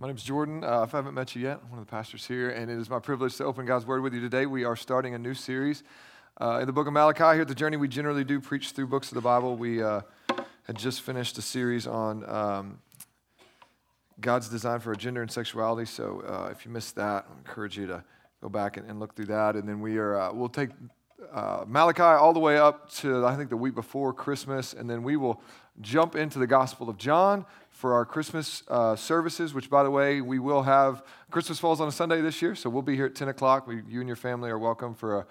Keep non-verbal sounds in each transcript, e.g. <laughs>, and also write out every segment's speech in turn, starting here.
My name is Jordan. Uh, if I haven't met you yet, I'm one of the pastors here, and it is my privilege to open God's Word with you today. We are starting a new series uh, in the book of Malachi. Here at the Journey, we generally do preach through books of the Bible. We uh, had just finished a series on um, God's design for gender and sexuality. So uh, if you missed that, I encourage you to go back and, and look through that. And then we are uh, we'll take uh, Malachi all the way up to I think the week before Christmas, and then we will jump into the Gospel of John for our Christmas uh, services, which, by the way, we will have. Christmas falls on a Sunday this year, so we'll be here at 10 o'clock. We, you and your family are welcome for a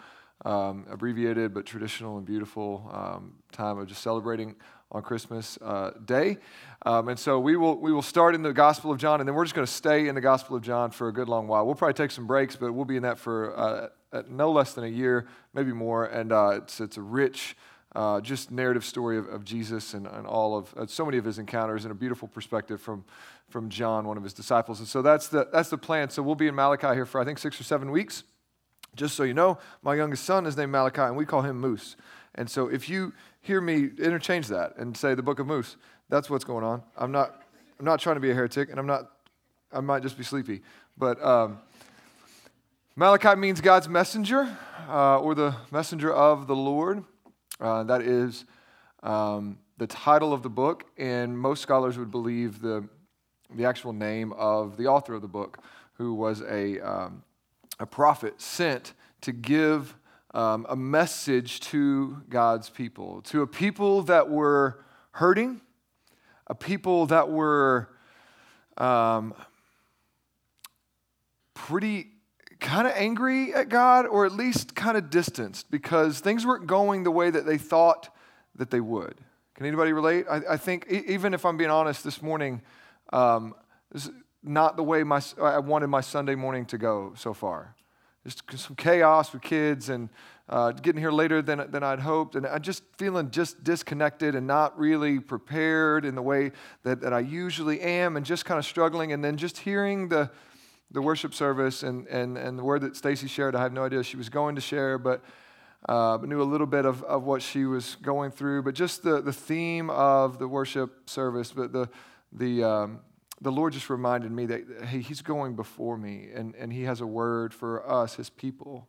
um, abbreviated but traditional and beautiful um, time of just celebrating on Christmas uh, Day. Um, and so we will, we will start in the Gospel of John, and then we're just going to stay in the Gospel of John for a good long while. We'll probably take some breaks, but we'll be in that for uh, no less than a year, maybe more. And uh, it's, it's a rich, uh, just narrative story of, of Jesus and, and, all of uh, so many of his encounters and a beautiful perspective from, from John, one of his disciples. And so that's the, that's the plan. So we'll be in Malachi here for, I think, six or seven weeks. Just so you know, my youngest son is named Malachi, and we call him Moose. And so if you hear me interchange that and say the book of Moose, that's what's going on. I'm not, I'm not trying to be a heretic, and I'm not, I might just be sleepy. But um, Malachi means God's messenger uh, or the messenger of the Lord. Uh, that is um, the title of the book, and most scholars would believe the, the actual name of the author of the book, who was a, um, a prophet sent to give um, a message to God's people, to a people that were hurting, a people that were um, pretty kind of angry at God or at least kind of distanced because things weren't going the way that they thought that they would. Can anybody relate? I, I think, even if I'm being honest this morning, um, this is not the way my, I wanted my Sunday morning to go so far. Just some chaos with kids and uh, getting here later than, than I'd hoped. And I'm just feeling just disconnected and not really prepared in the way that, that I usually am and just kind of struggling. And then just hearing the, the worship service and, and, and the word that Stacy shared, I have no idea she was going to share, but, uh, knew a little bit of, of what she was going through. But just the, the theme of the worship service, but the, the, um, the Lord just reminded me that, hey, He's going before me and, and He has a word for us, His people.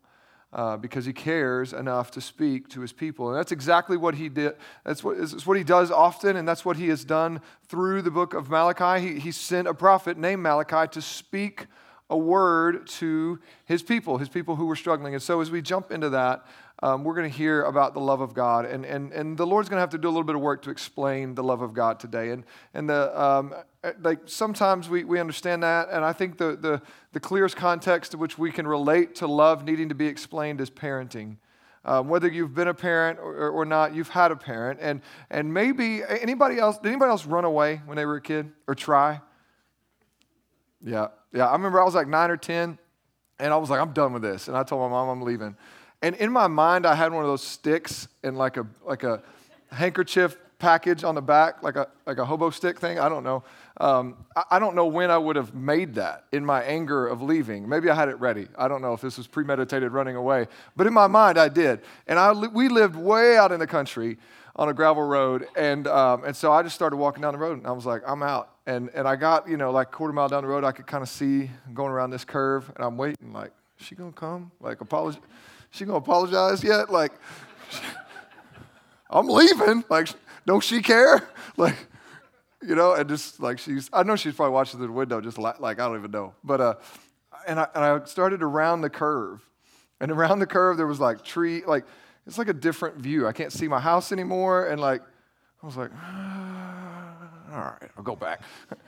Uh, because he cares enough to speak to his people. And that's exactly what he did. That's what, it's what he does often, and that's what he has done through the book of Malachi. He, he sent a prophet named Malachi to speak a word to his people, his people who were struggling. And so as we jump into that, um, we're going to hear about the love of God. And, and, and the Lord's going to have to do a little bit of work to explain the love of God today. And, and the, um, like sometimes we, we understand that. And I think the, the, the clearest context to which we can relate to love needing to be explained is parenting. Um, whether you've been a parent or, or, not, you've had a parent. And, and maybe anybody else, did anybody else run away when they were a kid or try? Yeah, yeah. I remember I was like nine or 10, and I was like, I'm done with this. And I told my mom I'm leaving. And in my mind, I had one of those sticks and like a, like a handkerchief package on the back, like a, like a hobo stick thing. I don't know. Um, I, I, don't know when I would have made that in my anger of leaving. Maybe I had it ready. I don't know if this was premeditated running away. But in my mind, I did. And I, we lived way out in the country on a gravel road. And, um, and so I just started walking down the road and I was like, I'm out. And, and I got, you know, like quarter mile down the road, I could kind of see going around this curve and I'm waiting like, she to come? Like, apologize? She to apologize yet? Like, <laughs> I'm leaving. Like, don't she care? <laughs> Like, you know, and just like she's, I know she's probably watching through the window, just like, like I don't even know. But, uh, and I, and I started around the curve. And around the curve, there was like tree, like, it's like a different view. I can't see my house anymore. And like, I was like, ah, <sighs> all right, I'll go back. <laughs>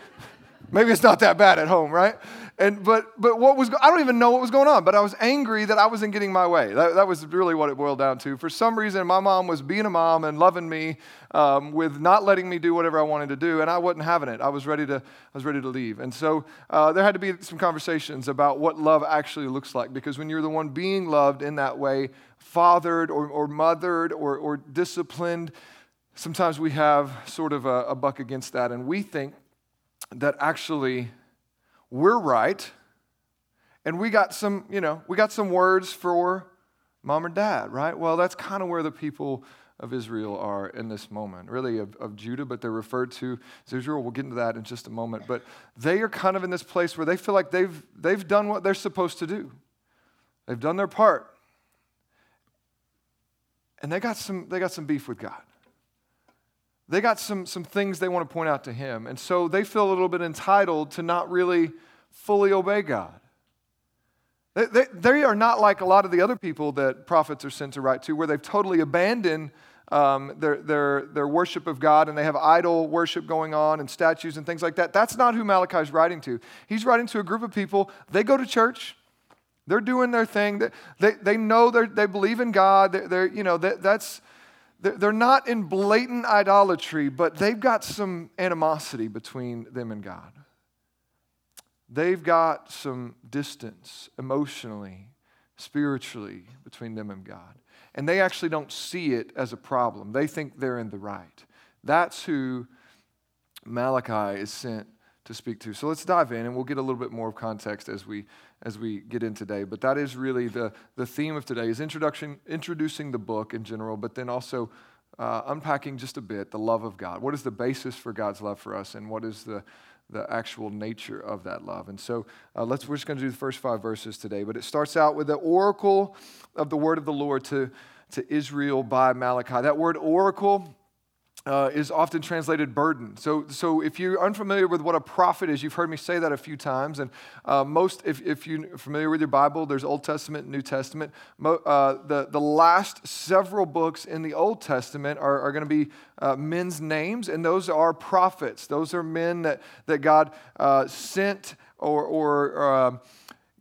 Maybe it's not that bad at home, right? And but but what was I don't even know what was going on, but I was angry that I wasn't getting my way. That, that was really what it boiled down to. For some reason, my mom was being a mom and loving me um, with not letting me do whatever I wanted to do, and I wasn't having it. I was ready to I was ready to leave, and so uh, there had to be some conversations about what love actually looks like. Because when you're the one being loved in that way, fathered or, or mothered or, or disciplined, sometimes we have sort of a, a buck against that, and we think that actually we're right, and we got some, you know, we got some words for mom or dad, right? Well, that's kind of where the people of Israel are in this moment, really of, of Judah, but they're referred to as Israel. We'll get into that in just a moment. But they are kind of in this place where they feel like they've, they've done what they're supposed to do, they've done their part. And they got some, they got some beef with God. They got some, some things they want to point out to Him. And so they feel a little bit entitled to not really fully obey God. They, they, they, are not like a lot of the other people that prophets are sent to write to, where they've totally abandoned um, their, their, their worship of God and they have idol worship going on and statues and things like that. That's not who Malachi is writing to. He's writing to a group of people. They go to church. They're doing their thing. They, they, they know they believe in God. They're, they're you know, that, that's, they're not in blatant idolatry, but they've got some animosity between them and God. They've got some distance emotionally, spiritually between them and God. And they actually don't see it as a problem. They think they're in the right. That's who Malachi is sent to speak to. So let's dive in and we'll get a little bit more of context as we as we get in today. But that is really the, the theme of today is introduction, introducing the book in general, but then also uh, unpacking just a bit the love of God. What is the basis for God's love for us and what is the the actual nature of that love. And so uh, let's, we're just going to do the first five verses today. But it starts out with the oracle of the word of the Lord to, to Israel by Malachi. That word oracle uh, is often translated burden. So, so if you're unfamiliar with what a prophet is, you've heard me say that a few times. And uh, most, if, if you're familiar with your Bible, there's Old Testament New Testament. Mo, uh, the, the last several books in the Old Testament are, are going to be uh, men's names, and those are prophets. Those are men that, that God uh, sent or, or um,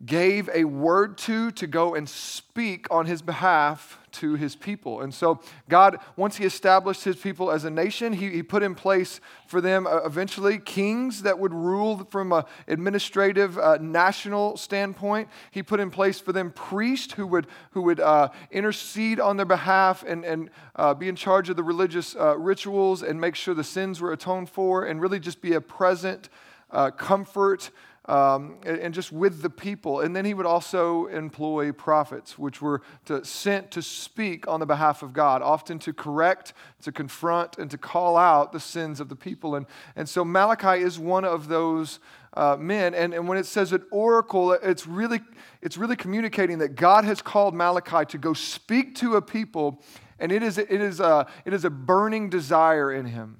gave a word to to go and speak on his behalf to his people. And so, God, once he established his people as a nation, he, he put in place for them uh, eventually kings that would rule from an administrative uh, national standpoint. He put in place for them priests who would, who would uh, intercede on their behalf and, and uh, be in charge of the religious uh, rituals and make sure the sins were atoned for and really just be a present uh, comfort um, and just with the people. And then he would also employ prophets, which were to, sent to speak on the behalf of God, often to correct, to confront, and to call out the sins of the people. And, and so Malachi is one of those uh, men. And, and when it says an oracle, it's really, it's really communicating that God has called Malachi to go speak to a people, and it is, it is, a, it is a burning desire in him.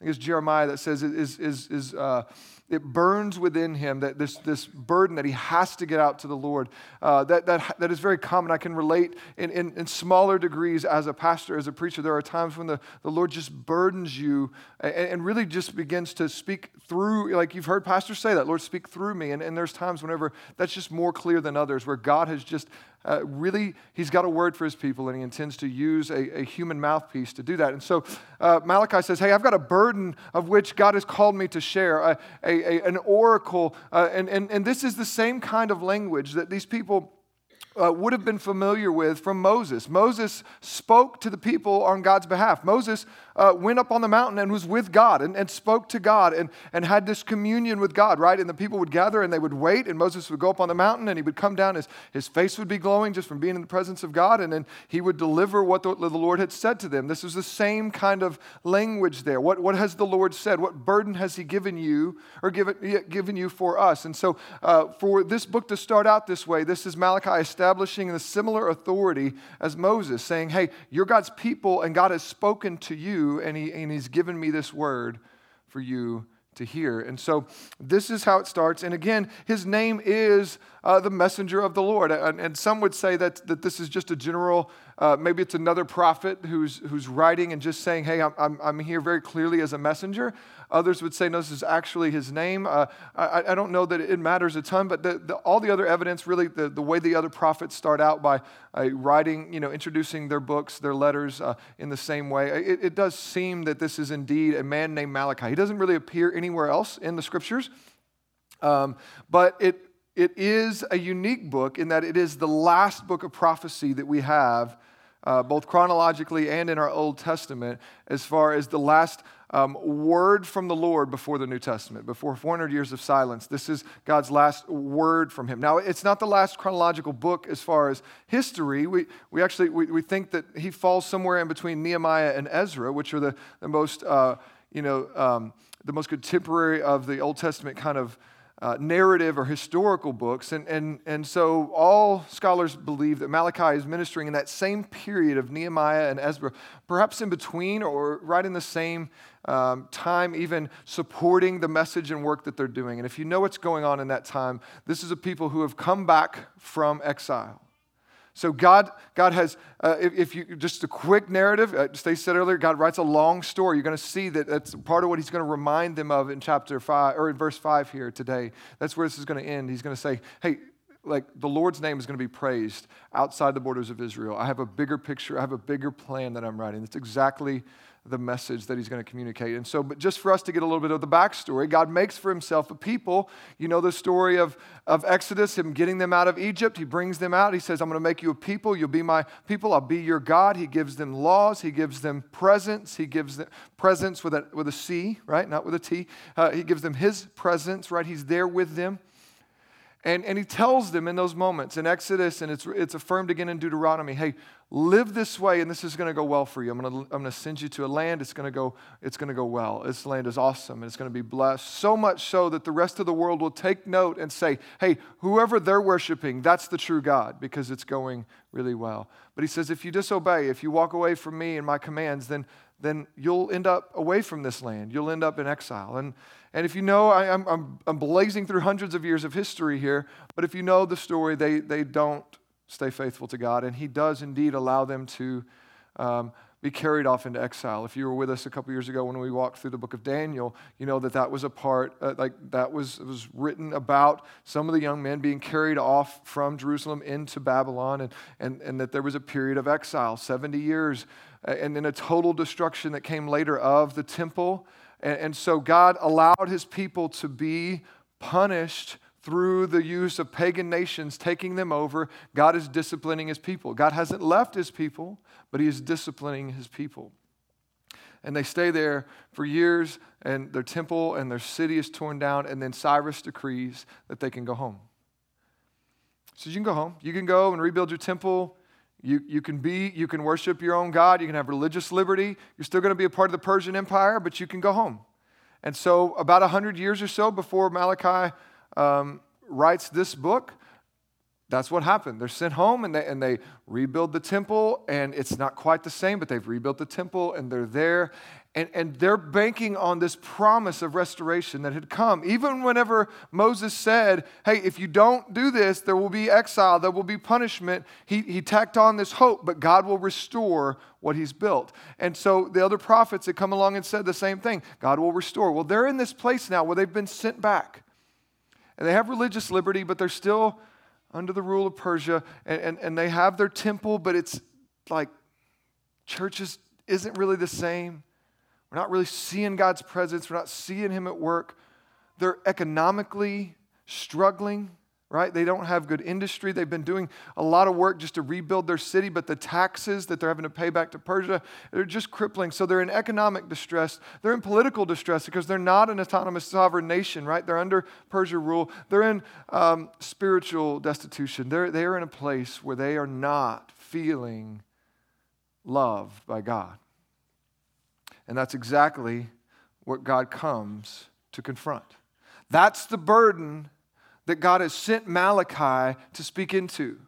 I think it's Jeremiah that says it is, is, is uh, it burns within him that this, this burden that he has to get out to the Lord. Uh, that, that, that is very common. I can relate in, in, in, smaller degrees as a pastor, as a preacher. There are times when the, the Lord just burdens you and, and really just begins to speak through, like you've heard pastors say that, Lord, speak through me. And, and there's times whenever that's just more clear than others, where God has just uh, really, he's got a word for his people and he intends to use a, a human mouthpiece to do that. And so uh, Malachi says, Hey, I've got a burden of which God has called me to share, a, a, an oracle. Uh, and, and, and this is the same kind of language that these people uh, would have been familiar with from Moses. Moses spoke to the people on God's behalf. Moses uh, went up on the mountain and was with God and, and spoke to God and, and had this communion with God, right? And the people would gather and they would wait, and Moses would go up on the mountain and he would come down. His, his face would be glowing just from being in the presence of God, and then he would deliver what the, the Lord had said to them. This is the same kind of language there. What, what has the Lord said? What burden has he given you or given, given you for us? And so, uh, for this book to start out this way, this is Malachi establishing the similar authority as Moses, saying, Hey, you're God's people, and God has spoken to you and, he, and He's given me this word for you to hear. And so this is how it starts. And again, his name is uh, the messenger of the Lord. And, and, some would say that, that this is just a general, uh, maybe it's another prophet who's, who's writing and just saying, hey, I'm, I'm, I'm here very clearly as a messenger. Others would say, no, this is actually his name. Uh, I, I, don't know that it matters a ton, but the, the, all the other evidence, really, the, the way the other prophets start out by uh, writing, you know, introducing their books, their letters uh, in the same way, it, it does seem that this is indeed a man named Malachi. He doesn't really appear anywhere else in the scriptures. Um, but it, it is a unique book in that it is the last book of prophecy that we have, uh, both chronologically and in our Old Testament, as far as the last um, word from the Lord before the New Testament, before 400 years of silence. This is God's last word from him. Now, it's not the last chronological book as far as history. We, we actually we, we think that he falls somewhere in between Nehemiah and Ezra, which are the, the most, uh, you know, um, the most contemporary of the Old Testament kind of uh, narrative or historical books. And, and, and so all scholars believe that Malachi is ministering in that same period of Nehemiah and Ezra, perhaps in between or right in the same um, time, even supporting the message and work that they're doing. And if you know what's going on in that time, this is a people who have come back from exile. So God, God has, uh, if, if, you just a quick narrative, uh, Stacy said earlier, God writes a long story. You're going to see that that's part of what He's going to remind them of in chapter five or in verse five here today. That's where this is going to end. He's going to say, "Hey, like the Lord's name is going to be praised outside the borders of Israel. I have a bigger picture. I have a bigger plan that I'm writing. That's exactly the message that he's going to communicate. And so, but just for us to get a little bit of the backstory, God makes for himself a people. You know the story of, of Exodus, him getting them out of Egypt. He brings them out. He says, I'm going to make you a people. You'll be my people. I'll be your God. He gives them laws. He gives them presence. He gives them presence with a, with a C, right? Not with a T. Uh, he gives them his presence, right? He's there with them. And, and he tells them in those moments in Exodus, and it's, it's affirmed again in Deuteronomy hey, live this way, and this is going to go well for you. I'm going to, I'm going to send you to a land, it's going to go, it's going to go well. This land is awesome, and it's going to be blessed. So much so that the rest of the world will take note and say, hey, whoever they're worshiping, that's the true God, because it's going really well. But he says, if you disobey, if you walk away from me and my commands, then, then you'll end up away from this land. You'll end up in exile. And and if you know, I, am I'm, I'm blazing through hundreds of years of history here, but if you know the story, they, they don't stay faithful to God. And He does indeed allow them to um, be carried off into exile. If you were with us a couple years ago when we walked through the book of Daniel, you know that that was a part, uh, like that was, was written about some of the young men being carried off from Jerusalem into Babylon, and, and, and that there was a period of exile, 70 years, and then a total destruction that came later of the temple and, and so God allowed his people to be punished through the use of pagan nations taking them over. God is disciplining his people. God hasn't left his people, but he is disciplining his people. And they stay there for years, and their temple and their city is torn down, and then Cyrus decrees that they can go home. So you can go home. You can go and rebuild your temple. You, you can be, you can worship your own God, you can have religious liberty. You're still going to be a part of the Persian Empire, but you can go home. And so, about 100 years or so before Malachi um, writes this book, that's what happened. They're sent home and they, and they rebuild the temple, and it's not quite the same, but they've rebuilt the temple and they're there. And, and they're banking on this promise of restoration that had come. Even whenever Moses said, Hey, if you don't do this, there will be exile, there will be punishment, he, he tacked on this hope, but God will restore what he's built. And so the other prophets had come along and said the same thing God will restore. Well, they're in this place now where they've been sent back. And they have religious liberty, but they're still under the rule of Persia. And, and, and they have their temple, but it's like churches isn't really the same. We're not really seeing God's presence. We're not seeing Him at work. They're economically struggling, right? They don't have good industry. They've been doing a lot of work just to rebuild their city, but the taxes that they're having to pay back to Persia, they're just crippling. So they're in economic distress. They're in political distress because they're not an autonomous sovereign nation, right? They're under Persia rule. They're in um, spiritual destitution. They're, they're in a place where they are not feeling loved by God. And that's exactly what God comes to confront. That's the burden that God has sent Malachi to speak into.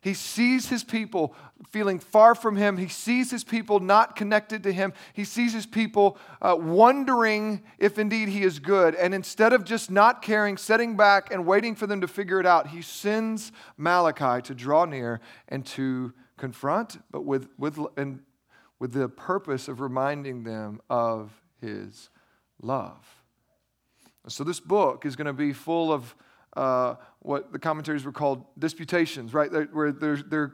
He sees his people feeling far from him. He sees his people not connected to him. He sees his people uh, wondering if indeed he is good. And instead of just not caring, setting back, and waiting for them to figure it out, he sends Malachi to draw near and to confront, but with, with, and with the purpose of reminding them of his love. So, this book is going to be full of uh, what the commentaries were called disputations, right? They're, where they're, they're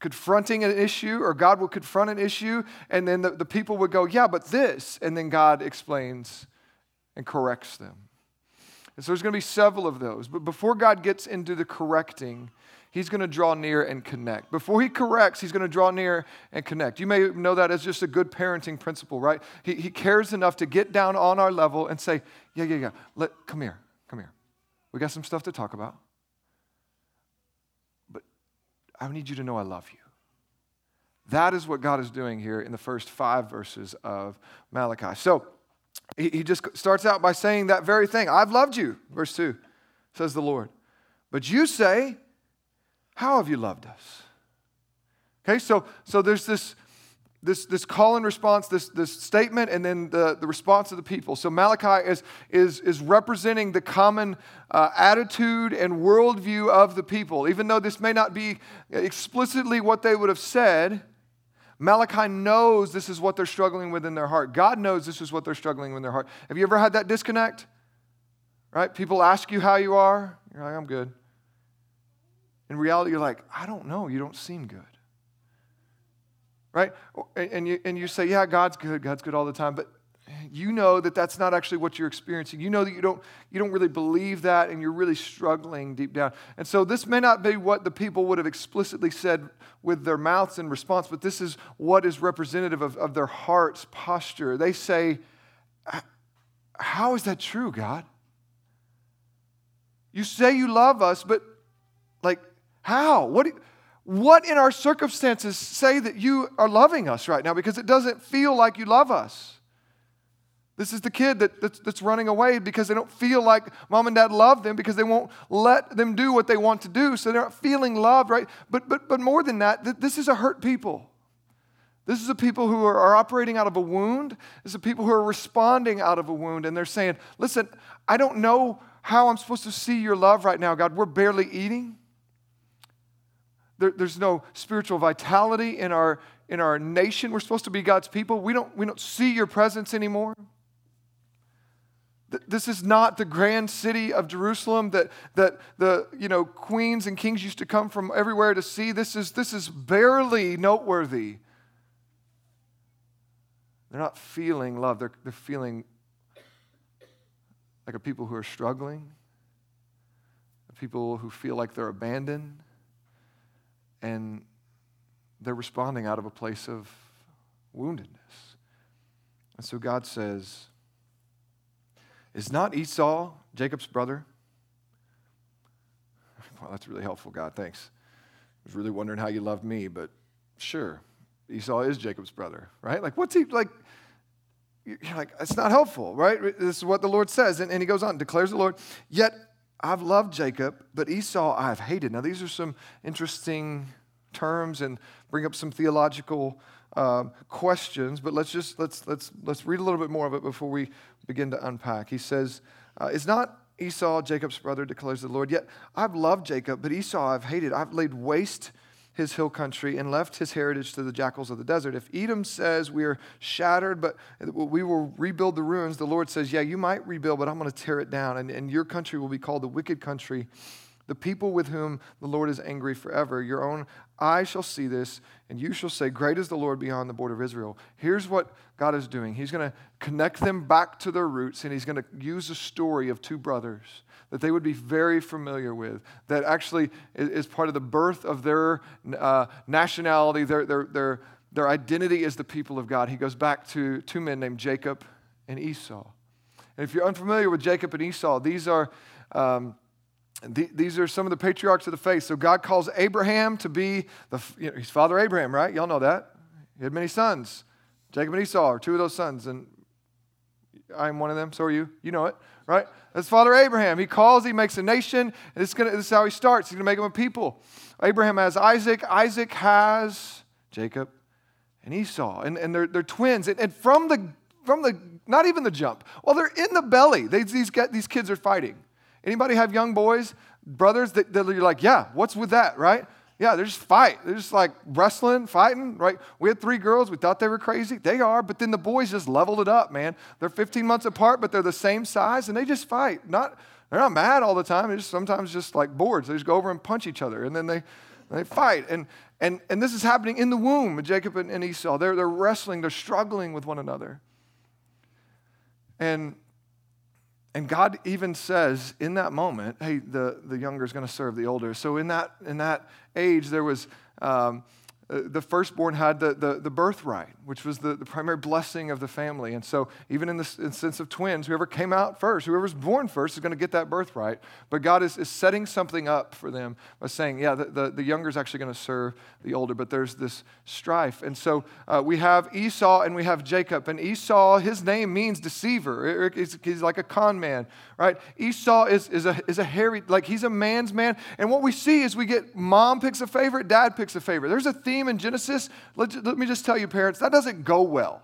confronting an issue, or God will confront an issue, and then the, the people would go, Yeah, but this. And then God explains and corrects them. And so, there's going to be several of those. But before God gets into the correcting, he's going to draw near and connect. Before he corrects, he's going to draw near and connect. You may know that as just a good parenting principle, right? He, he cares enough to get down on our level and say, Yeah, yeah, yeah, Let, come here, come here. We got some stuff to talk about. But I need you to know I love you. That is what God is doing here in the first five verses of Malachi. So he, he just starts out by saying that very thing I've loved you, verse 2, says the Lord. But you say, How have you loved us? Okay, so, so there's this, this, this call and response, this, this statement, and then the, the response of the people. So Malachi is, is, is representing the common uh, attitude and worldview of the people. Even though this may not be explicitly what they would have said, Malachi knows this is what they're struggling with in their heart. God knows this is what they're struggling with in their heart. Have you ever had that disconnect? Right? People ask you how you are. You're like, I'm good. In reality, you're like, I don't know. You don't seem good. Right? And you, and you say, Yeah, God's good. God's good all the time. But you know that that's not actually what you're experiencing. You know that you don't, you don't really believe that and you're really struggling deep down. And so this may not be what the people would have explicitly said with their mouths in response, but this is what is representative of, of their heart's posture. They say, How is that true, God? You say you love us, but like, how? What, what in our circumstances say that you are loving us right now? Because it doesn't feel like you love us. This is the kid that, that's, that's, running away because they don't feel like mom and dad love them because they won't let them do what they want to do. So they're not feeling loved, right? But, but, but more than that, th- this is a hurt people. This is a people who are, are operating out of a wound. This is a people who are responding out of a wound. And they're saying, listen, I don't know how I'm supposed to see your love right now, God. We're barely eating. There, there's no spiritual vitality in our, in our nation. We're supposed to be God's people. We don't, we don't see your presence anymore. This is not the grand city of Jerusalem that, that the you know, queens and kings used to come from everywhere to see. This is, this is barely noteworthy. They're not feeling love, they're, they're feeling like a people who are struggling, people who feel like they're abandoned, and they're responding out of a place of woundedness. And so God says, is not Esau Jacob's brother? <laughs> Well, that's really helpful, God. Thanks. I was really wondering how you loved me, but sure, Esau is Jacob's brother, right? Like, what's he like? You're like, it's not helpful, right? This is what the Lord says. And, and he goes on, declares the Lord, yet I've loved Jacob, but Esau I've hated. Now, these are some interesting terms and bring up some theological um, questions, but let's just let's let's let's read a little bit more of it before we begin to unpack. He says, uh, "Is not Esau Jacob's brother?" Declares the Lord. Yet I've loved Jacob, but Esau I've hated. I've laid waste his hill country and left his heritage to the jackals of the desert. If Edom says we are shattered, but we will rebuild the ruins, the Lord says, Yeah, you might rebuild, but I'm going to tear it down, and, and your country will be called the wicked country the people with whom the Lord is angry forever. Your own eye shall see this, and you shall say, Great is the Lord beyond the border of Israel. Here's what God is doing He's going to connect them back to their roots, and He's going to use a story of two brothers that they would be very familiar with, that actually is part of the birth of their uh, nationality, their, their, their, their identity as the people of God. He goes back to two men named Jacob and Esau. And if you're unfamiliar with Jacob and Esau, these are. Um, these are some of the patriarchs of the faith. So God calls Abraham to be the, you know, he's Father Abraham, right? Y'all know that. He had many sons. Jacob and Esau are two of those sons, and I'm one of them. So are you. You know it, right? That's Father Abraham. He calls, he makes a nation. This, gonna, this is how he starts. He's going to make him a people. Abraham has Isaac. Isaac has Jacob and Esau. And, and they're, they're twins. And, and from the, from the, not even the jump, well, they're in the belly. They, these, these kids are fighting. Anybody have young boys, brothers that, that you're like, yeah, what's with that, right? Yeah, they're just fight. They're just like wrestling, fighting, right? We had three girls. We thought they were crazy. They are, but then the boys just leveled it up, man. They're 15 months apart, but they're the same size, and they just fight. Not, they're not mad all the time. They're just sometimes just like bored. So they just go over and punch each other, and then they, they fight. And, and, and this is happening in the womb Jacob and, and Esau. They're, they're wrestling. They're struggling with one another. And and God even says in that moment, hey, the, the younger is going to serve the older. So in that, in that age, there was. Um, the firstborn had the, the, the, birthright, which was the, the primary blessing of the family. And so, even in the sense of twins, whoever came out first, whoever's born first, is going to get that birthright. But God is, is setting something up for them by saying, yeah, the, the, the younger is actually going to serve the older, but there's this strife. And so, uh, we have Esau and we have Jacob. And Esau, his name means deceiver, he's, he's like a con man, right? Esau is, is, a, is a hairy, like he's a man's man. And what we see is we get mom picks a favorite, dad picks a favorite. There's a theme in Genesis, let, let me just tell you, parents, that doesn't go well.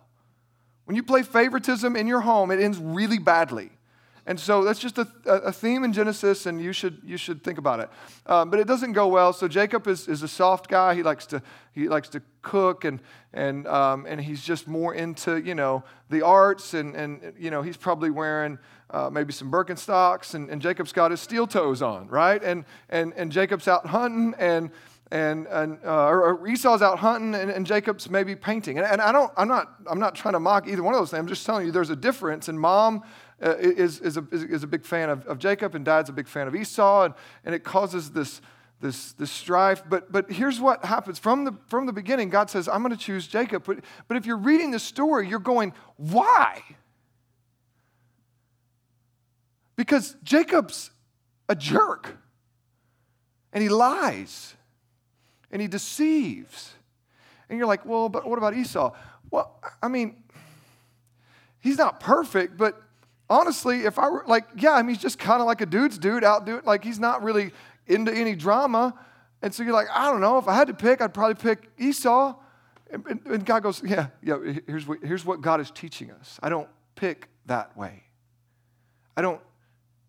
When you play favoritism in your home, it ends really badly. And so that's just a, a theme in Genesis, and you should, you should think about it. Um, but it doesn't go well. So Jacob is, is a soft guy. He likes to, he likes to cook, and, and, um, and he's just more into, you know, the arts. And, and you know, he's probably wearing uh, maybe some Birkenstocks, and, and Jacob's got his steel toes on, right? And, and, and Jacob's out hunting, and, and, and uh, or Esau's out hunting and, and Jacob's maybe painting. And, and, I don't, I'm not, I'm not trying to mock either one of those things. I'm just telling you there's a difference. And mom uh, is, is, a, is a big fan of, of Jacob and dad's a big fan of Esau. And, and it causes this, this, this strife. But, but here's what happens. From the, from the beginning, God says, I'm going to choose Jacob. But, but if you're reading the story, you're going, why? Because Jacob's a jerk and he lies and he deceives. And you're like, well, but what about Esau? Well, I mean, he's not perfect, but honestly, if I were like, yeah, I mean, he's just kind of like a dude's dude out doing, like, he's not really into any drama. And so you're like, I don't know, if I had to pick, I'd probably pick Esau. And, and God goes, yeah, yeah, here's what, here's what God is teaching us. I don't pick that way. I don't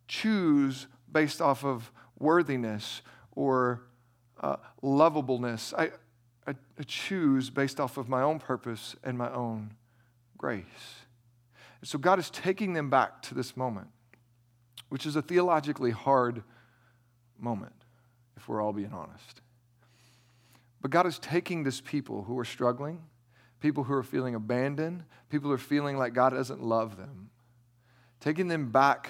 choose based off of worthiness or uh, lovableness. I, I, I choose based off of my own purpose and my own grace. So God is taking them back to this moment, which is a theologically hard moment, if we're all being honest. But God is taking this people who are struggling, people who are feeling abandoned, people who are feeling like God doesn't love them, taking them back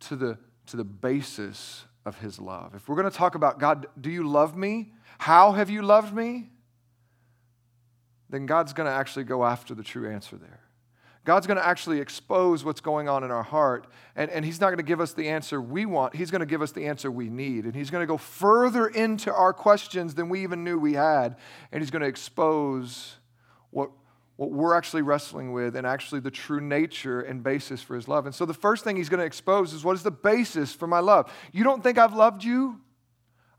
to the, to the basis of his love. If we're going to talk about God, do you love me? How have you loved me? Then God's going to actually go after the true answer there. God's going to actually expose what's going on in our heart, and, and He's not going to give us the answer we want. He's going to give us the answer we need. And He's going to go further into our questions than we even knew we had, and He's going to expose what what we're actually wrestling with and actually the true nature and basis for his love. And so the first thing he's going to expose is what is the basis for my love? You don't think I've loved you?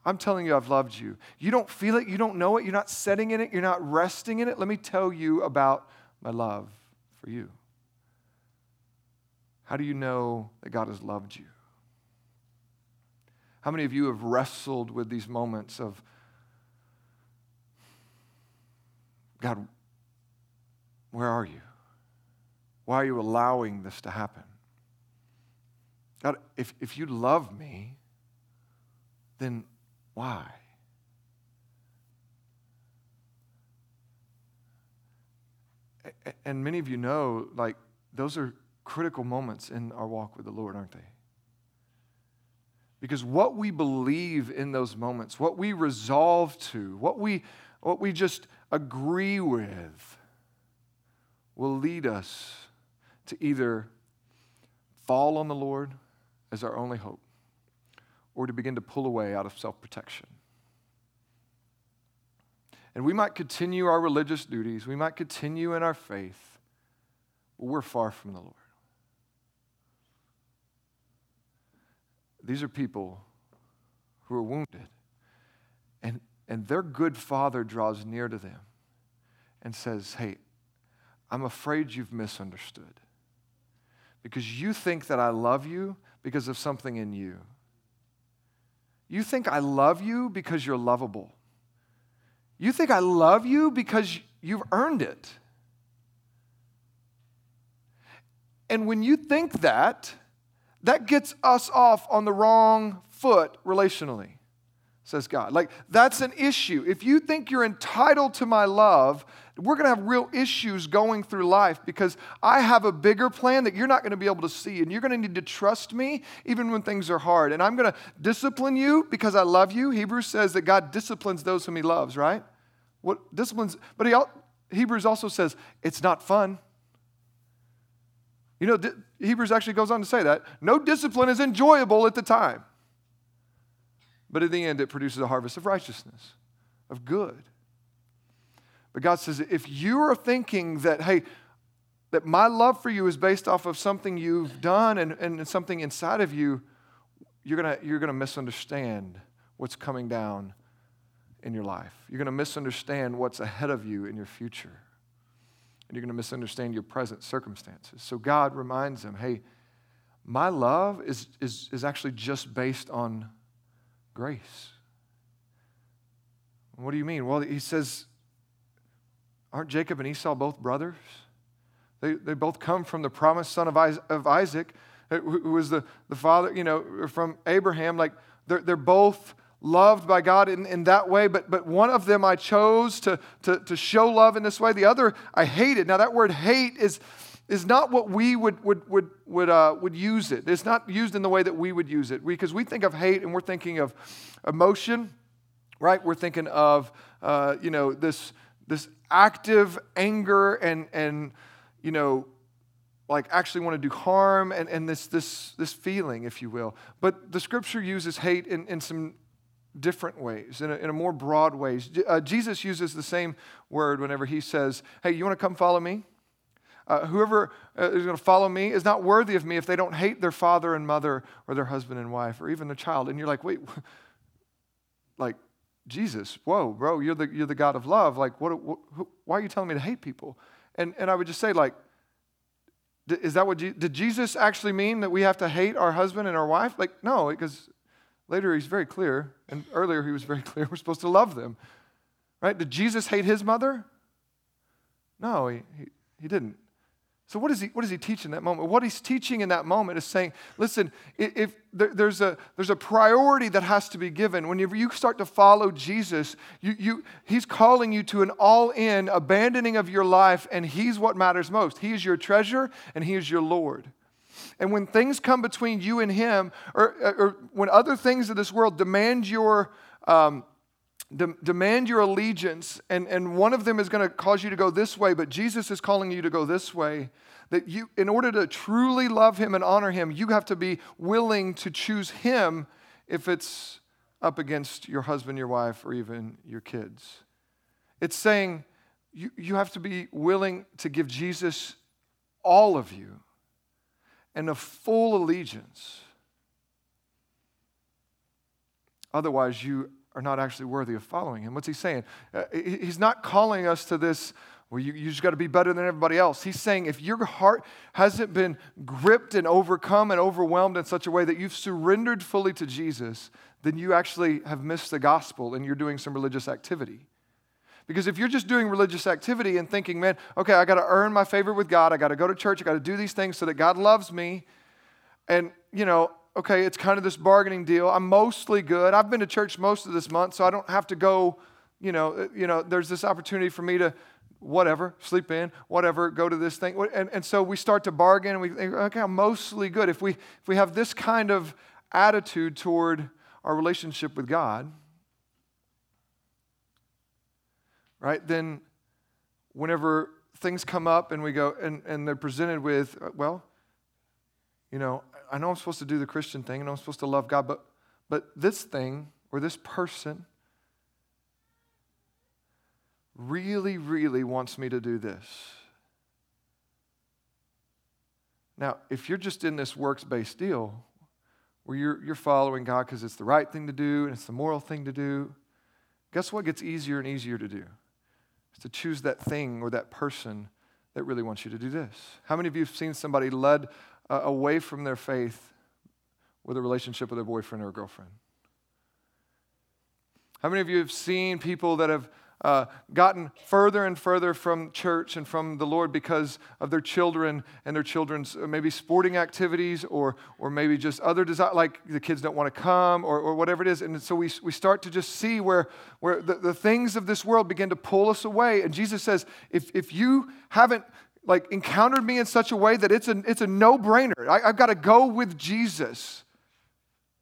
I'm telling you, I've loved you. You don't feel it, you don't know it, you're not setting in it, you're not resting in it. Let me tell you about my love for you. How do you know that God has loved you? How many of you have wrestled with these moments of, God, where are you? Why are you allowing this to happen? God, if, if you love me, then why? And many of you know, like, those are critical moments in our walk with the Lord, aren't they? Because what we believe in those moments, what we resolve to, what we, what we just agree with, will lead us to either fall on the Lord as our only hope or to begin to pull away out of self protection. And we might continue our religious duties, we might continue in our faith, but we're far from the Lord. These are people who are wounded, and, and their good father draws near to them and says, Hey, I'm afraid you've misunderstood. Because you think that I love you because of something in you. You think I love you because you're lovable. You think I love you because you've earned it. And when you think that, that gets us off on the wrong foot relationally. Says God. Like, that's an issue. If you think you're entitled to my love, we're going to have real issues going through life because I have a bigger plan that you're not going to be able to see. And you're going to need to trust me even when things are hard. And I'm going to discipline you because I love you. Hebrews says that God disciplines those whom he loves, right? What disciplines, but he, Hebrews also says it's not fun. You know, Hebrews actually goes on to say that. No discipline is enjoyable at the time. But in the end, it produces a harvest of righteousness, of good. But God says, if you are thinking that, hey, that my love for you is based off of something you've done and, and something inside of you, you're going you're going to misunderstand what's coming down in your life. You're going to misunderstand what's ahead of you in your future. And you're going to misunderstand your present circumstances. So God reminds them hey, my love is, is, is actually just based on grace. What do you mean? Well, he says, aren't Jacob and Esau both brothers? They, they both come from the promised son of Isaac, uh, who was the, the father, you know, from Abraham. Like, they're, they're both loved by God in, in that way, but, but one of them I chose to, to, to show love in this way. The other I hated. Now, that word hate is, is not what we would, would, would, would, uh, would use it. It's not used in the way that we would use it. Because we, we think of hate and we're thinking of emotion, right? We're thinking of, uh, you know, this, this active anger and, and, you know, like actually want to do harm and, and this, this, this feeling, if you will. But the scripture uses hate in, in some different ways, in a, in a more broad ways. Uh, Jesus uses the same word whenever he says, Hey, you want to come follow me? Uh, whoever uh, is going to follow me is not worthy of me if they don't hate their father and mother or their husband and wife or even their child. And you're like, wait, <laughs> like Jesus, whoa, bro, you're the, you're the God of love. Like, what, what why are you telling me to hate people? And, and I would just say, like, is that what, did Jesus actually mean that we have to hate our husband and our wife? Like, no, because later he's very clear, and earlier he was very <laughs> clear, we're supposed to love them. Right? Did Jesus hate his mother? No, he, he, he didn't. So, what, is he, what does he teach in that moment? What he's teaching in that moment is saying, listen, if there's a, there's a priority that has to be given. Whenever you start to follow Jesus, you, you, he's calling you to an all in abandoning of your life, and he's what matters most. He is your treasure, and he is your Lord. And when things come between you and him, or, or when other things of this world demand your, um, de- demand your allegiance, and, and one of them is going to cause you to go this way, but Jesus is calling you to go this way. That you, in order to truly love Him and honor Him, you have to be willing to choose Him if it's up against your husband, your wife, or even your kids. It's saying you, you have to be willing to give Jesus all of you and a full allegiance. Otherwise, you are not actually worthy of following him. What's he saying? Uh, he's not calling us to this well, you, you just got to be better than everybody else. He's saying if your heart hasn't been gripped and overcome and overwhelmed in such a way that you've surrendered fully to Jesus, then you actually have missed the gospel and you're doing some religious activity. Because if you're just doing religious activity and thinking, man, okay, I got to earn my favor with God, I got to go to church, I got to do these things so that God loves me, and, you know, okay, it's kind of this bargaining deal. I'm mostly good. I've been to church most of this month, so I don't have to go, you know, uh, you know, there's this opportunity for me to whatever, sleep in, whatever, go to this thing. And, and so we start to bargain and we think, okay, I'm mostly good. If we, if we have this kind of attitude toward our relationship with God, right, then whenever things come up and we go and, and they're presented with, uh, well, you know, I know I'm supposed to do the Christian thing and I'm supposed to love God, but, but this thing or this person really, really wants me to do this. Now, if you're just in this works based deal where you're, you're following God because it's the right thing to do and it's the moral thing to do, guess what gets easier and easier to do? It's to choose that thing or that person that really wants you to do this. How many of you have seen somebody led uh, away from their faith with a relationship with their boyfriend or girlfriend? How many of you have seen people that have uh, gotten further and further from church and from the Lord because of their children and their children's uh, maybe sporting activities or, or maybe just other desire, like the kids don't want to come or, or whatever it is. And so we, we start to just see where, where the, the things of this world begin to pull us away. And Jesus says, if, if you haven't like encountered me in such a way that it's a, it's a no-brainer, I, I've got to go with Jesus,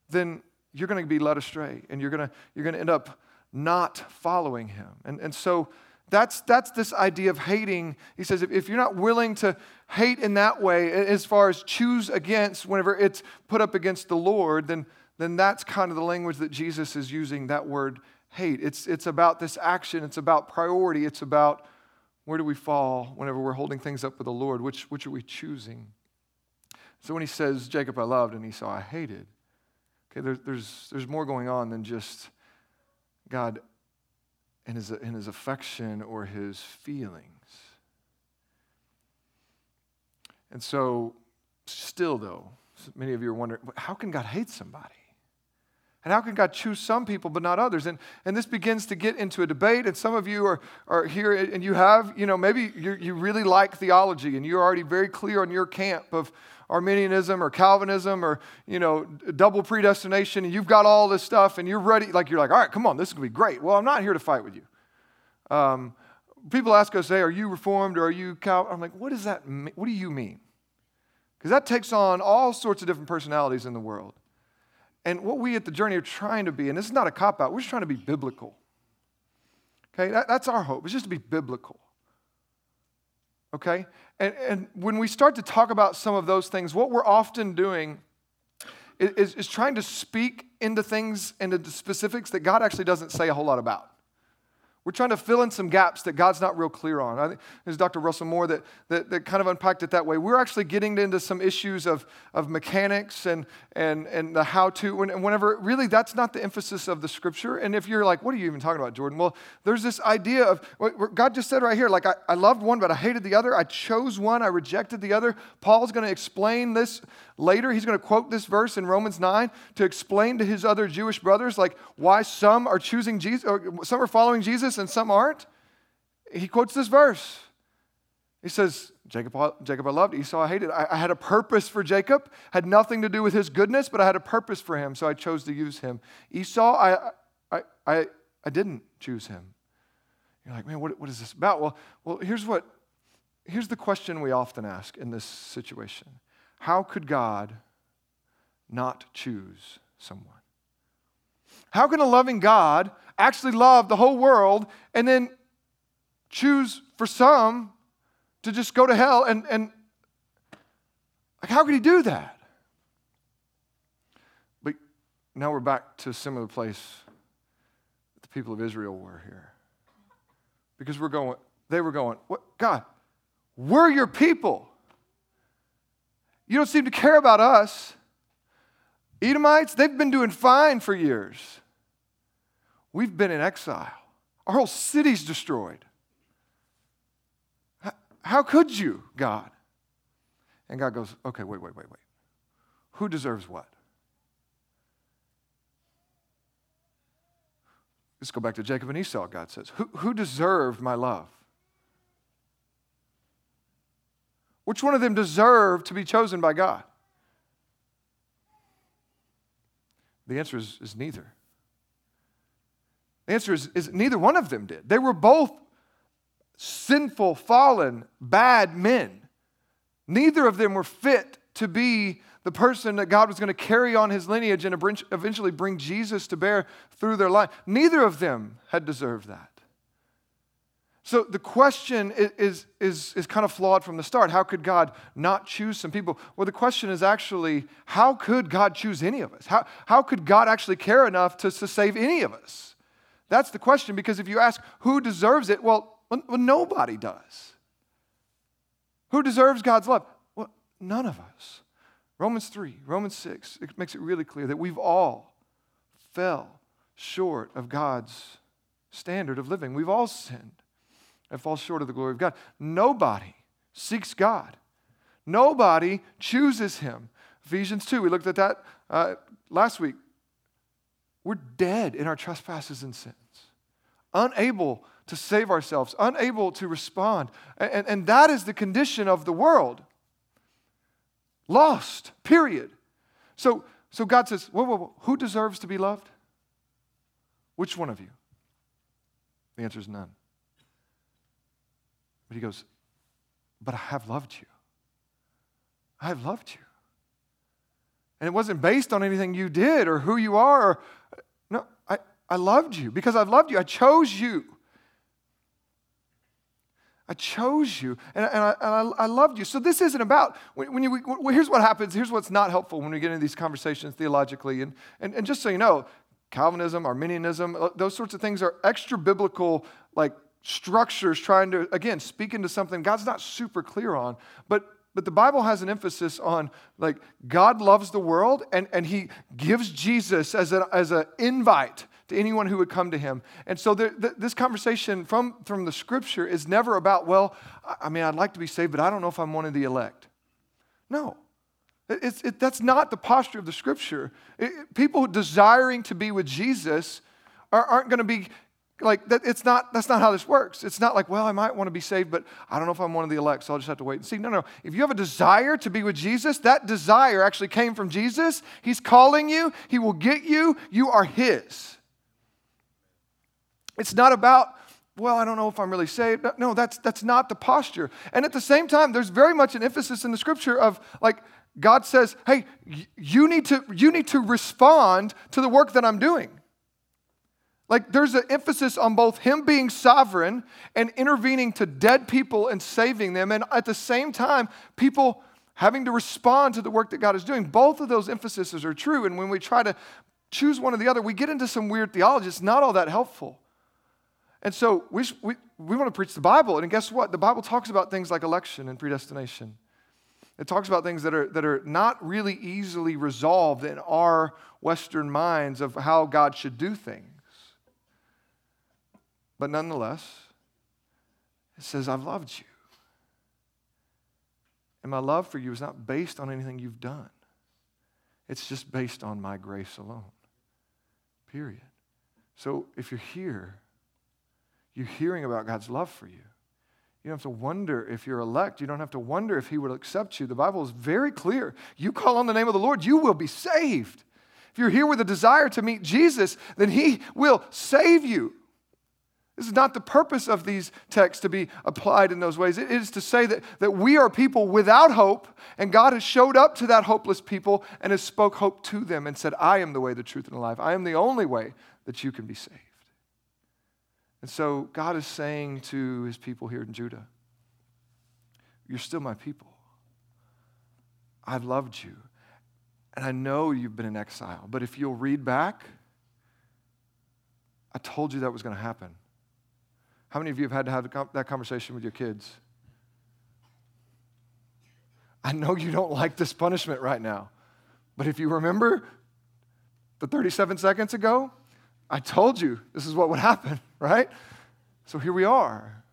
then you're going to be led astray and you're going to, you're going to end up not following him. And, and so that's, that's this idea of hating. He says, if, if you're not willing to hate in that way, as far as choose against whenever it's put up against the Lord, then, then that's kind of the language that Jesus is using that word hate. It's, it's about this action, it's about priority, it's about where do we fall whenever we're holding things up with the Lord? Which, which are we choosing? So when he says, Jacob I loved and Esau I hated, okay, there, there's, there's more going on than just God in his, in his affection or his feelings. And so, still though, many of you are wondering how can God hate somebody? And how can God choose some people but not others? And, and this begins to get into a debate. And some of you are, are here and you have, you know, maybe you, you really like theology and you're already very clear on your camp of Arminianism or Calvinism or, you know, double predestination, and you've got all this stuff and you're ready, like you're like, all right, come on, this is going to be great. Well, I'm not here to fight with you. Um, people ask us, say, are you Reformed or are you Cal? I'm like, what does that mean? What do you mean? Because that takes on all sorts of different personalities in the world. And what we at the journey are trying to be, and this is not a cop out, we're just trying to be biblical. Okay, that, that's our hope, it's just to be biblical. Okay? And, and when we start to talk about some of those things, what we're often doing is, is trying to speak into things, into specifics that God actually doesn't say a whole lot about. We're trying to fill in some gaps that God's not real clear on. I think was Dr. Russell Moore that, that, that, kind of unpacked it that way. We're actually getting into some issues of, of mechanics and, and, and the how to, and whenever really that's not the emphasis of the scripture. And if you're like, what are you even talking about, Jordan? Well, there's this idea of God just said right here like, I, I loved one, but I hated the other. I chose one, I rejected the other. Paul's going to explain this later. He's going to quote this verse in Romans 9 to explain to his other Jewish brothers, like, why some are choosing Jesus, or some are following Jesus And some aren't? He quotes this verse. He says, Jacob, Jacob I loved, Esau I hated. I, I had a purpose for Jacob, had nothing to do with his goodness, but I had a purpose for him, so I chose to use him. Esau, I, I, I, I didn't choose him. You're like, man, what, what is this about? Well, well here's, what, here's the question we often ask in this situation How could God not choose someone? How can a loving God actually love the whole world and then choose for some to just go to hell and, and like how could he do that? But now we're back to a similar place the people of israel were here. Because we're going they were going what god we're your people. You don't seem to care about us. Edomites they've been doing fine for years We've been in exile. Our whole city's destroyed. How could you, God? And God goes, okay, wait, wait, wait, wait. Who deserves what? Let's go back to Jacob and Esau, God says. Who, who deserved my love? Which one of them deserved to be chosen by God? The answer is, is neither. Answer is, is neither one of them did. They were both sinful, fallen, bad men. Neither of them were fit to be the person that God was going to carry on his lineage and eventually bring Jesus to bear through their life. Neither of them had deserved that. So the question is, is, is kind of flawed from the start. How could God not choose some people? Well, the question is actually, how could God choose any of us? How, how could God actually care enough to, to save any of us? That's the question because if you ask who deserves it, well, well, nobody does. Who deserves God's love? Well, none of us. Romans 3, Romans 6, it makes it really clear that we've all fell short of God's standard of living. We've all sinned and fall short of the glory of God. Nobody seeks God. Nobody chooses him. Ephesians 2, we looked at that uh, last week. We're dead in our trespasses and sins. Unable to save ourselves, unable to respond. And, and that is the condition of the world. Lost, period. So, so God says, whoa, whoa, whoa, who deserves to be loved? Which one of you? The answer is none. But he goes, But I have loved you. I have loved you. And it wasn't based on anything you did or who you are. I, loved you because I've loved you. I chose you. I chose you and, and, I, and I, I, loved you. So this isn't about, when, when you, when, here's what happens, here's what's not helpful when we get into these conversations theologically. And, and, and just so you know, Calvinism, Arminianism, uh, those sorts of things are extra biblical, like structures trying to, again, speak into something God's not super clear on. But but the Bible has an emphasis on like God loves the world and, and he gives Jesus as an as an invite to anyone who would come to him. And so the, the, this conversation from, from the scripture is never about, well, I mean, I'd like to be saved, but I don't know if I'm one of the elect. No. It, that's not the posture of the scripture. It, people desiring to be with Jesus are, aren't going to be like that, it's not that's not how this works it's not like well i might want to be saved but i don't know if i'm one of the elect so i'll just have to wait and see no no if you have a desire to be with jesus that desire actually came from jesus he's calling you he will get you you are his it's not about well, I don't know if I'm really saved. No, that's, that's not the posture. And at the same time, there's very much an emphasis in the scripture of like, God says, hey, you need to, you need to respond to the work that I'm doing. Like there's an emphasis on both him being sovereign and intervening to dead people and saving them, and at the same time, people having to respond to the work that God is doing. Both of those emphases are true, and when we try to choose one or the other, we get into some weird theology. It's not all that helpful. And so we, we, we want to preach the Bible, and guess what? The Bible talks about things like election and predestination. It talks about things that are, that are not really easily resolved in our Western minds of how God should do things. But nonetheless, it says, I've loved you. And my love for you is not based on anything you've done, it's just based on my grace alone. Period. So if you're here, you're hearing about God's love for you. You don't have to wonder if you're elect. You don't have to wonder if He will accept you. The Bible is very clear. You call on the name of the Lord, you will be saved. If you're here with a desire to meet Jesus, then He will save you. This is not the purpose of these texts to be applied in those ways. It is to say that, that we are people without hope, and God has showed up to that hopeless people and has spoke hope to them and said, I am the way, the truth, and the life. I am the only way that you can be saved. And so God is saying to his people here in Judah, You're still my people. I've loved you. And I know you've been in exile, but if you'll read back, I told you that was going to happen. How many of you have had to have that conversation with your kids? I know you don't like this punishment right now, but if you remember the 37 seconds ago, I told you this is what would happen, <laughs> right? So here we are.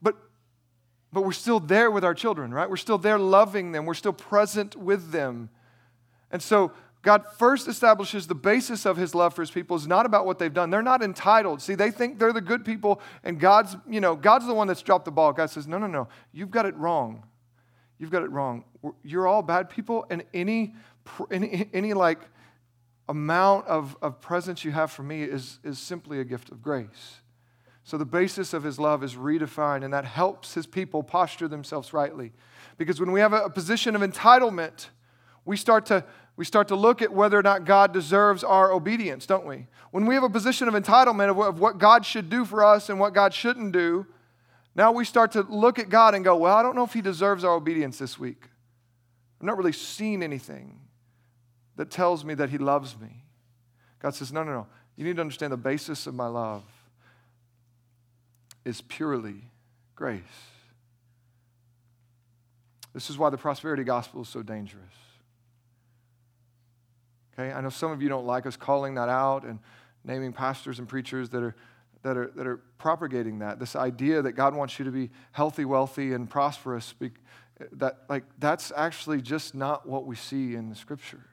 But but we're still there with our children, right? We're still there loving them. We're still present with them. And so God first establishes the basis of his love for his people is not about what they've done. They're not entitled. See, they think they're the good people and God's, you know, God's the one that's dropped the ball. God says, "No, no, no. You've got it wrong. You've got it wrong. You're all bad people and any any, any like amount of, of presence you have for me is, is simply a gift of grace. So the basis of his love is redefined, and that helps his people posture themselves rightly. Because when we have a, a position of entitlement, we start to we start to look at whether or not God deserves our obedience, don't we? When we have a position of entitlement of, of what God should do for us and what God shouldn't do, now we start to look at God and go, well, I don't know if he deserves our obedience this week. I've not really seen anything that tells me that He loves me. God says, No, no, no. You need to understand the basis of my love is purely grace. This is why the prosperity gospel is so dangerous. Okay, I know some of you don't like us calling that out and naming pastors and preachers that are that are, that are propagating that this idea that god wants you to be healthy wealthy and prosperous that like that's actually just not what we see in the scripture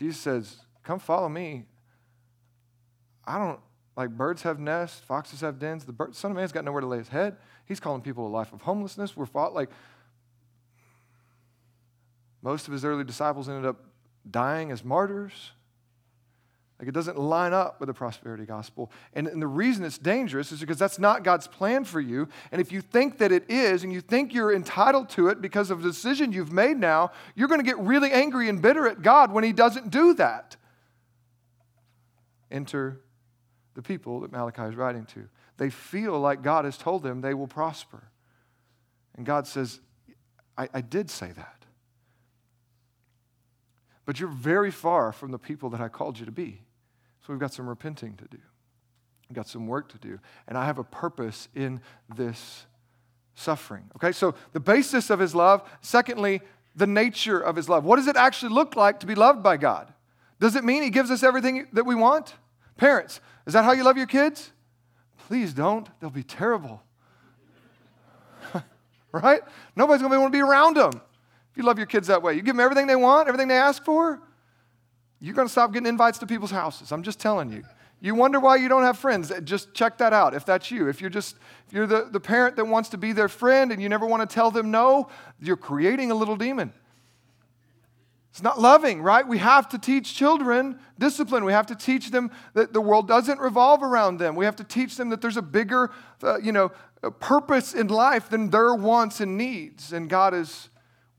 Jesus says, Come follow me. I don't like birds have nests, foxes have dens. The bird, Son of Man's got nowhere to lay his head. He's calling people a life of homelessness. We're fought like most of his early disciples ended up dying as martyrs. Like it doesn't line up with the prosperity gospel. And, and, the reason it's dangerous is because that's not God's plan for you. And if you think that it is and you think you're entitled to it because of a decision you've made now, you're going to get really angry and bitter at God when He doesn't do that. Enter the people that Malachi is writing to. They feel like God has told them they will prosper. And God says, I, I did say that. But you're very far from the people that I called you to be. So we've got some repenting to do. We've got some work to do. And I have a purpose in this suffering. Okay, so the basis of his love. Secondly, the nature of his love. What does it actually look like to be loved by God? Does it mean he gives us everything that we want? Parents, is that how you love your kids? Please don't. They'll be terrible. <laughs> right? Nobody's going to want to be around them if you love your kids that way. You give them everything they want, everything they ask for you're going to stop getting invites to people's houses. I'm just telling you. You wonder why you don't have friends. Just check that out if that's you. If you're just if you're the, the parent that wants to be their friend and you never want to tell them no, you're creating a little demon. It's not loving, right? We have to teach children discipline. We have to teach them that the world doesn't revolve around them. We have to teach them that there's a bigger, uh, you know, purpose in life than their wants and needs. And God is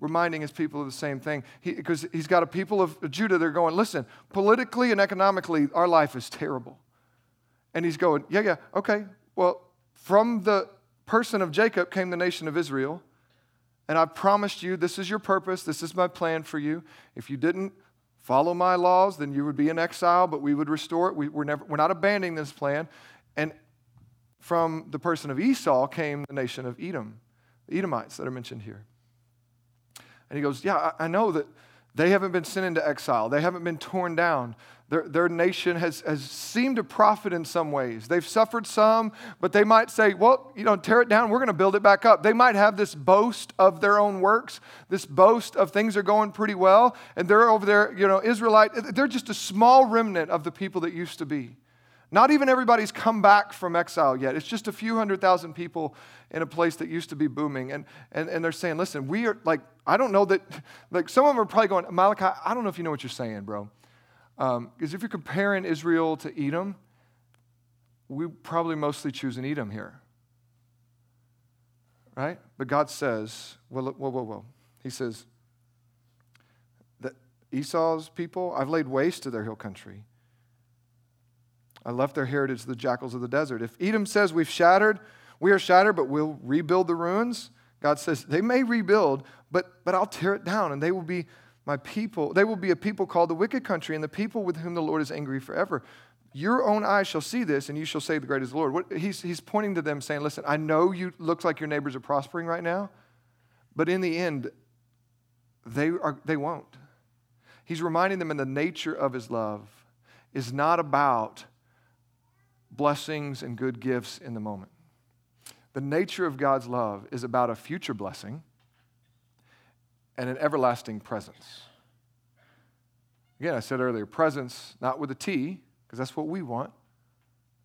reminding his people of the same thing. Because he, has got a people of Judah, they're going, listen, politically and economically, our life is terrible. And he's going, yeah, yeah, okay. Well, from the person of Jacob came the nation of Israel. And I promised you, this is your purpose, this is my plan for you. If you didn't follow my laws, then you would be in exile, but we would restore it. We, we're, never, we're not abandoning this plan. And from the person of Esau came the nation of Edom, the Edomites that are mentioned here. And he goes, Yeah, I, know that they haven't been sent into exile, they haven't been torn down. Their, their nation has, has seemed to profit in some ways. They've suffered some, but they might say, well, you know, tear it down, we're going to build it back up. They might have this boast of their own works, this boast of things are going pretty well, and they're over there, you know, Israelite, they're just a small remnant of the people that used to be. Not even everybody's come back from exile yet. It's just a few hundred thousand people in a place that used to be booming. And, and, and they're saying, listen, we are like, I don't know that, <laughs> like, some of them are probably going, Malachi, I don't know if you know what you're saying, bro. Because um, if you're comparing Israel to Edom, we probably mostly choose an Edom here. Right? But God says, whoa, whoa, whoa, whoa. He says, that Esau's people, I've laid waste to their hill country. I left their heritage to the jackals of the desert. If Edom says we've shattered, we are shattered, but we'll rebuild the ruins, God says they may rebuild, but, but I'll tear it down, and they will be my people. They will be a people called the wicked country, and the people with whom the Lord is angry forever. Your own eyes shall see this, and you shall say, The great is the Lord. What, he's, he's pointing to them, saying, Listen, I know you look like your neighbors are prospering right now, but in the end, they, are, they won't. He's reminding them in the nature of his love is not about blessings and good gifts in the moment. The nature of God's love is about a future blessing and an everlasting presence. Again, I said earlier, presence, not with a T, because that's what we want.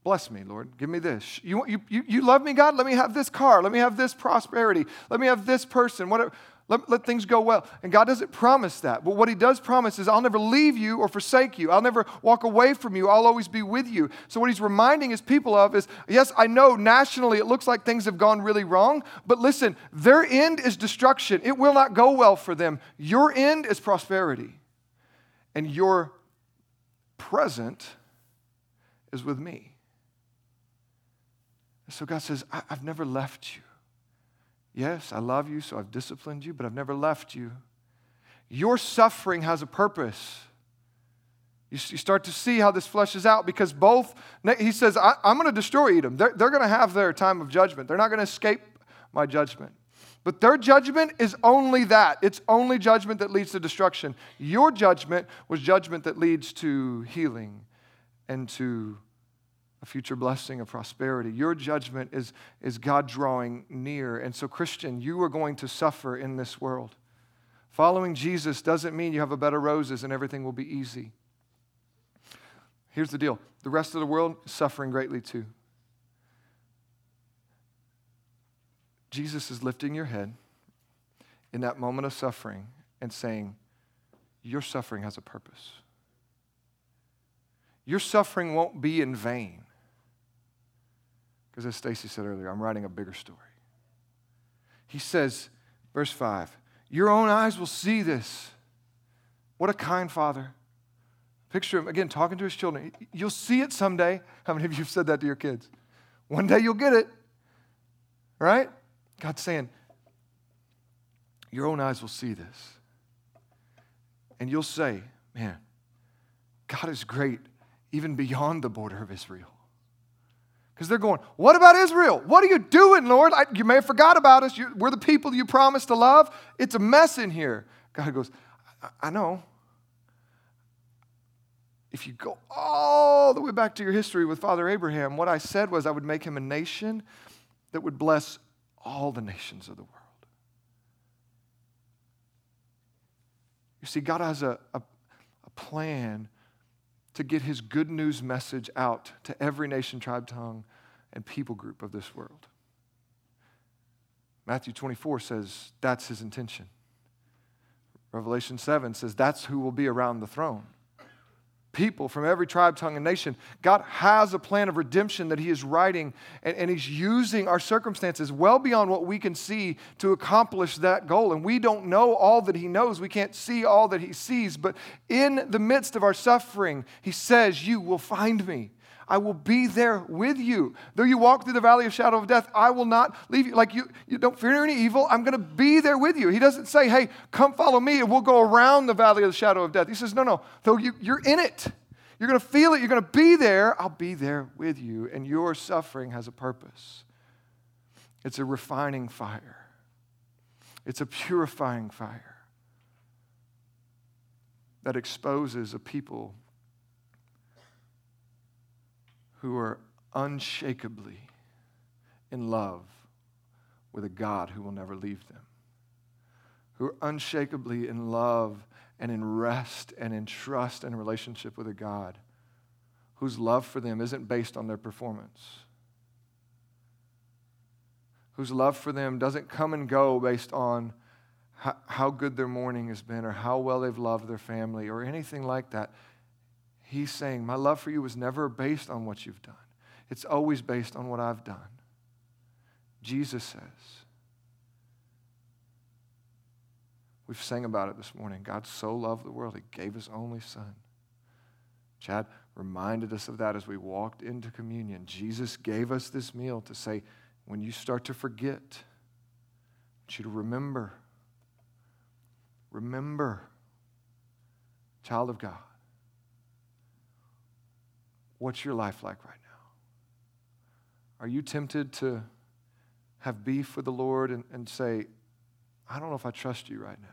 Bless me, Lord. Give me this. You, you, you, love me, God? Let me have this car. Let me have this prosperity. Let me have this person. Whatever. Let, let things go well. And God doesn't promise that. But what He does promise is, I'll never leave you or forsake you. I'll never walk away from you. I'll always be with you. So, what He's reminding His people of is yes, I know nationally it looks like things have gone really wrong, but listen, their end is destruction. It will not go well for them. Your end is prosperity. And your present is with me. So, God says, I've never left you. Yes, I love you, so I've disciplined you, but I've never left you. Your suffering has a purpose. You, start to see how this fleshes out because both, he says, I, am going to destroy Edom. They're, they're going to have their time of judgment. They're not going to escape my judgment. But their judgment is only that. It's only judgment that leads to destruction. Your judgment was judgment that leads to healing and to a future blessing of prosperity. Your judgment is, is God drawing near. And so, Christian, you are going to suffer in this world. Following Jesus doesn't mean you have a bed of roses and everything will be easy. Here's the deal the rest of the world is suffering greatly too. Jesus is lifting your head in that moment of suffering and saying, Your suffering has a purpose. Your suffering won't be in vain. Because as Stacy said earlier, I'm writing a bigger story. He says, verse 5, Your own eyes will see this. What a kind father. Picture him, again, talking to his children. You'll see it someday. How many of you have said that to your kids? One day you'll get it, right? God's saying, Your own eyes will see this. And you'll say, Man, God is great even beyond the border of Israel. Because they're going, What about Israel? What are you doing, Lord? I, you may have forgot about us. You, we're the people you promised to love. It's a mess in here. God goes, I, I know. If you go all the way back to your history with Father Abraham, what I said was I would make him a nation that would bless all the nations of the world. You see, God has a, a, a plan to get his good news message out to every nation, tribe, tongue, and people group of this world. Matthew 24 says that's his intention. Revelation 7 says that's who will be around the throne people from every tribe, tongue, and nation. God has a plan of redemption that He is writing, and, and, He's using our circumstances well beyond what we can see to accomplish that goal. And we don't know all that He knows, we can't see all that He sees, but in the midst of our suffering, He says, You will find me. I will be there with you. Though you walk through the valley of shadow of death, I will not leave you. Like you, you don't fear any evil. I'm going to be there with you. He doesn't say, hey, come follow me and we'll go around the valley of the shadow of death. He says, no, no. Though you, you're in it, you're going to feel it, you're going to be there, I'll be there with you. And your suffering has a purpose. It's a refining fire, it's a purifying fire that exposes a people who are unshakably in love with a God who will never leave them, who are unshakably in love and in rest and in trust and relationship with a God whose love for them isn't based on their performance, whose love for them doesn't come and go based on how, good their morning has been or how well they've loved their family or anything like that. He's saying, My love for you was never based on what you've done, it's always based on what I've done. Jesus says, We've sang about it this morning. God so loved the world, He gave His only Son. Chad reminded us of that as we walked into communion. Jesus gave us this meal to say, when you start to forget, I want you to remember. Remember, child of God. What's your life like right now? Are you tempted to have beef with the Lord and, and say, I don't know if I trust you right now?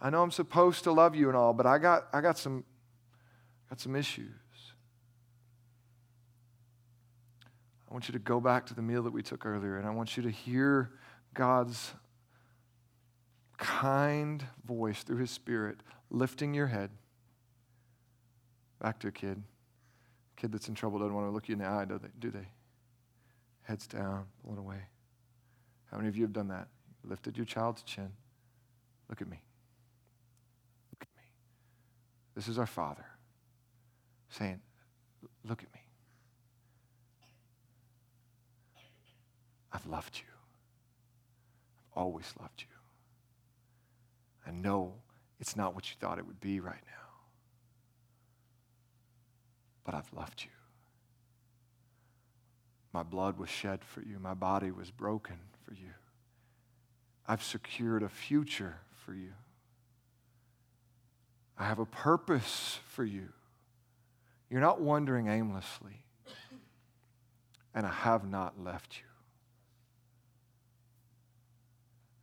I know I'm supposed to love you and all, but I got, I got, some, got some issues. I want you to go back to the meal that we took earlier, and I want you to hear God's kind voice through His Spirit lifting your head back to a kid kid that's in trouble doesn't want to look you in the eye, do they? Do they? Heads down, pulling away. How many of you have done that? Lifted your child's chin. Look at me. Look at me. This is our Father saying, Look at me. I've loved you. I've always loved you. I know it's not what you thought it would be right now but I've loved you. My blood was shed for you, my body was broken for you. I've secured a future for you. I have a purpose for you. You're not wandering aimlessly, and I have not left you.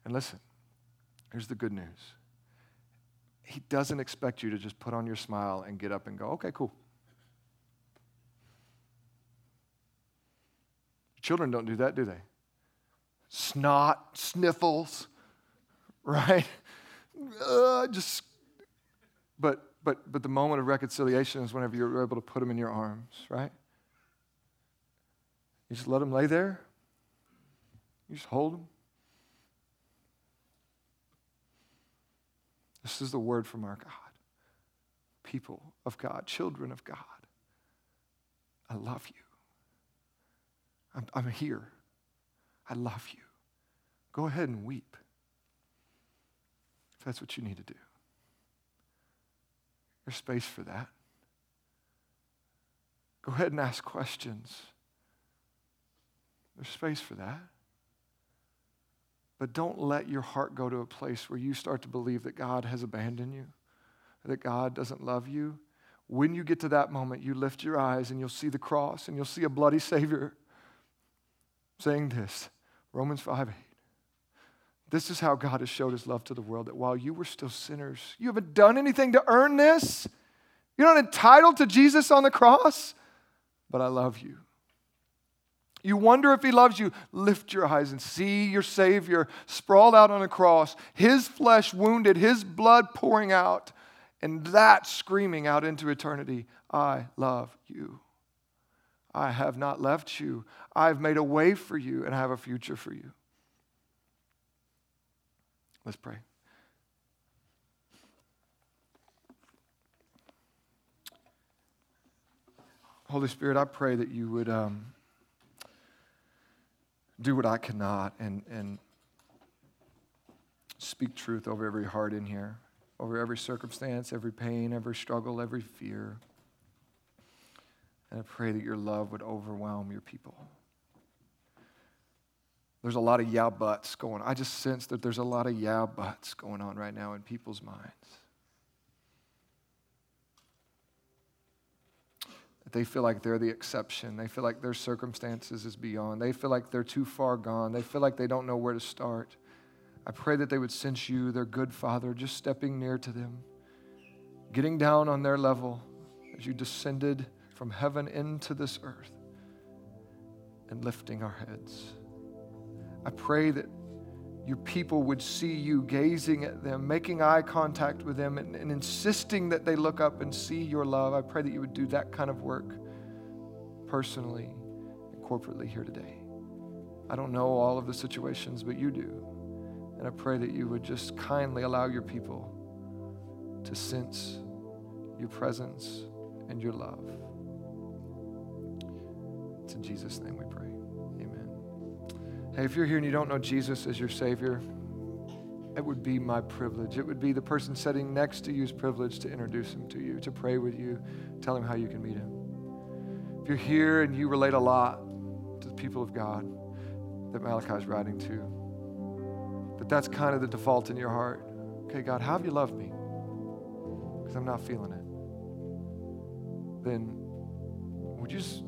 And listen, here's the good news. He doesn't expect you to just put on your smile and get up and go, okay, cool. Children don't do that, do they? Snot, sniffles, right? Uh, just, but but, but the moment of reconciliation is whenever you're able to put them in your arms, right? You just let them lay there. You just hold them. This is the word from our God. People of God, children of God. I love you. I'm, I'm here. I love you. Go ahead and weep if that's what you need to do. There's space for that. Go ahead and ask questions. There's space for that. But don't let your heart go to a place where you start to believe that God has abandoned you, that God doesn't love you. When you get to that moment, you lift your eyes and you'll see the cross and you'll see a bloody Savior saying this Romans 5 8. This is how God has showed his love to the world that while you were still sinners, you haven't done anything to earn this. You're not entitled to Jesus on the cross, but I love you. You wonder if he loves you. Lift your eyes and see your Savior sprawled out on a cross, his flesh wounded, his blood pouring out, and that screaming out into eternity I love you. I have not left you. I've made a way for you, and I have a future for you. Let's pray. Holy Spirit, I pray that you would um, do what I cannot and, and speak truth over every heart in here, over every circumstance, every pain, every struggle, every fear. And I pray that your love would overwhelm your people. There's a lot of yeah buts going on. I just sense that there's a lot of yeah buts going on right now in people's minds. They feel like they're the exception. They feel like their circumstances is beyond. They feel like they're too far gone. They feel like they don't know where to start. I pray that they would sense you, their good Father, just stepping near to them, getting down on their level as you descended from heaven into this earth and lifting our heads. I pray that your people would see you gazing at them, making eye contact with them, and, and, insisting that they look up and see your love. I pray that you would do that kind of work personally and corporately here today. I don't know all of the situations, but you do. And I pray that you would just kindly allow your people to sense your presence and your love. It's in Jesus' name we pray. Hey, if you're here and you don't know Jesus as your Savior, it would be my privilege. It would be the person sitting next to you's privilege to introduce him to you, to pray with you, tell him how you can meet him. If you're here and you relate a lot to the people of God that Malachi is writing to, but that's kind of the default in your heart. Okay, God, how have you loved me? Because I'm not feeling it. Then would you just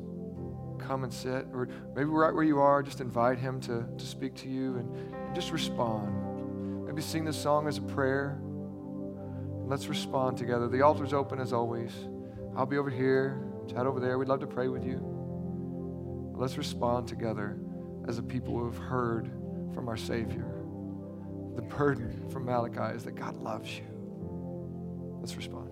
come and sit, or maybe right where you are, just invite him to, to speak to you and, and just respond. Maybe sing this song as a prayer. And Let's respond together. The altar's open as always. I'll be over here, Chad over there. We'd love to pray with you. Let's respond together as a people who have heard from our Savior. The burden from Malachi is that God loves you. Let's respond.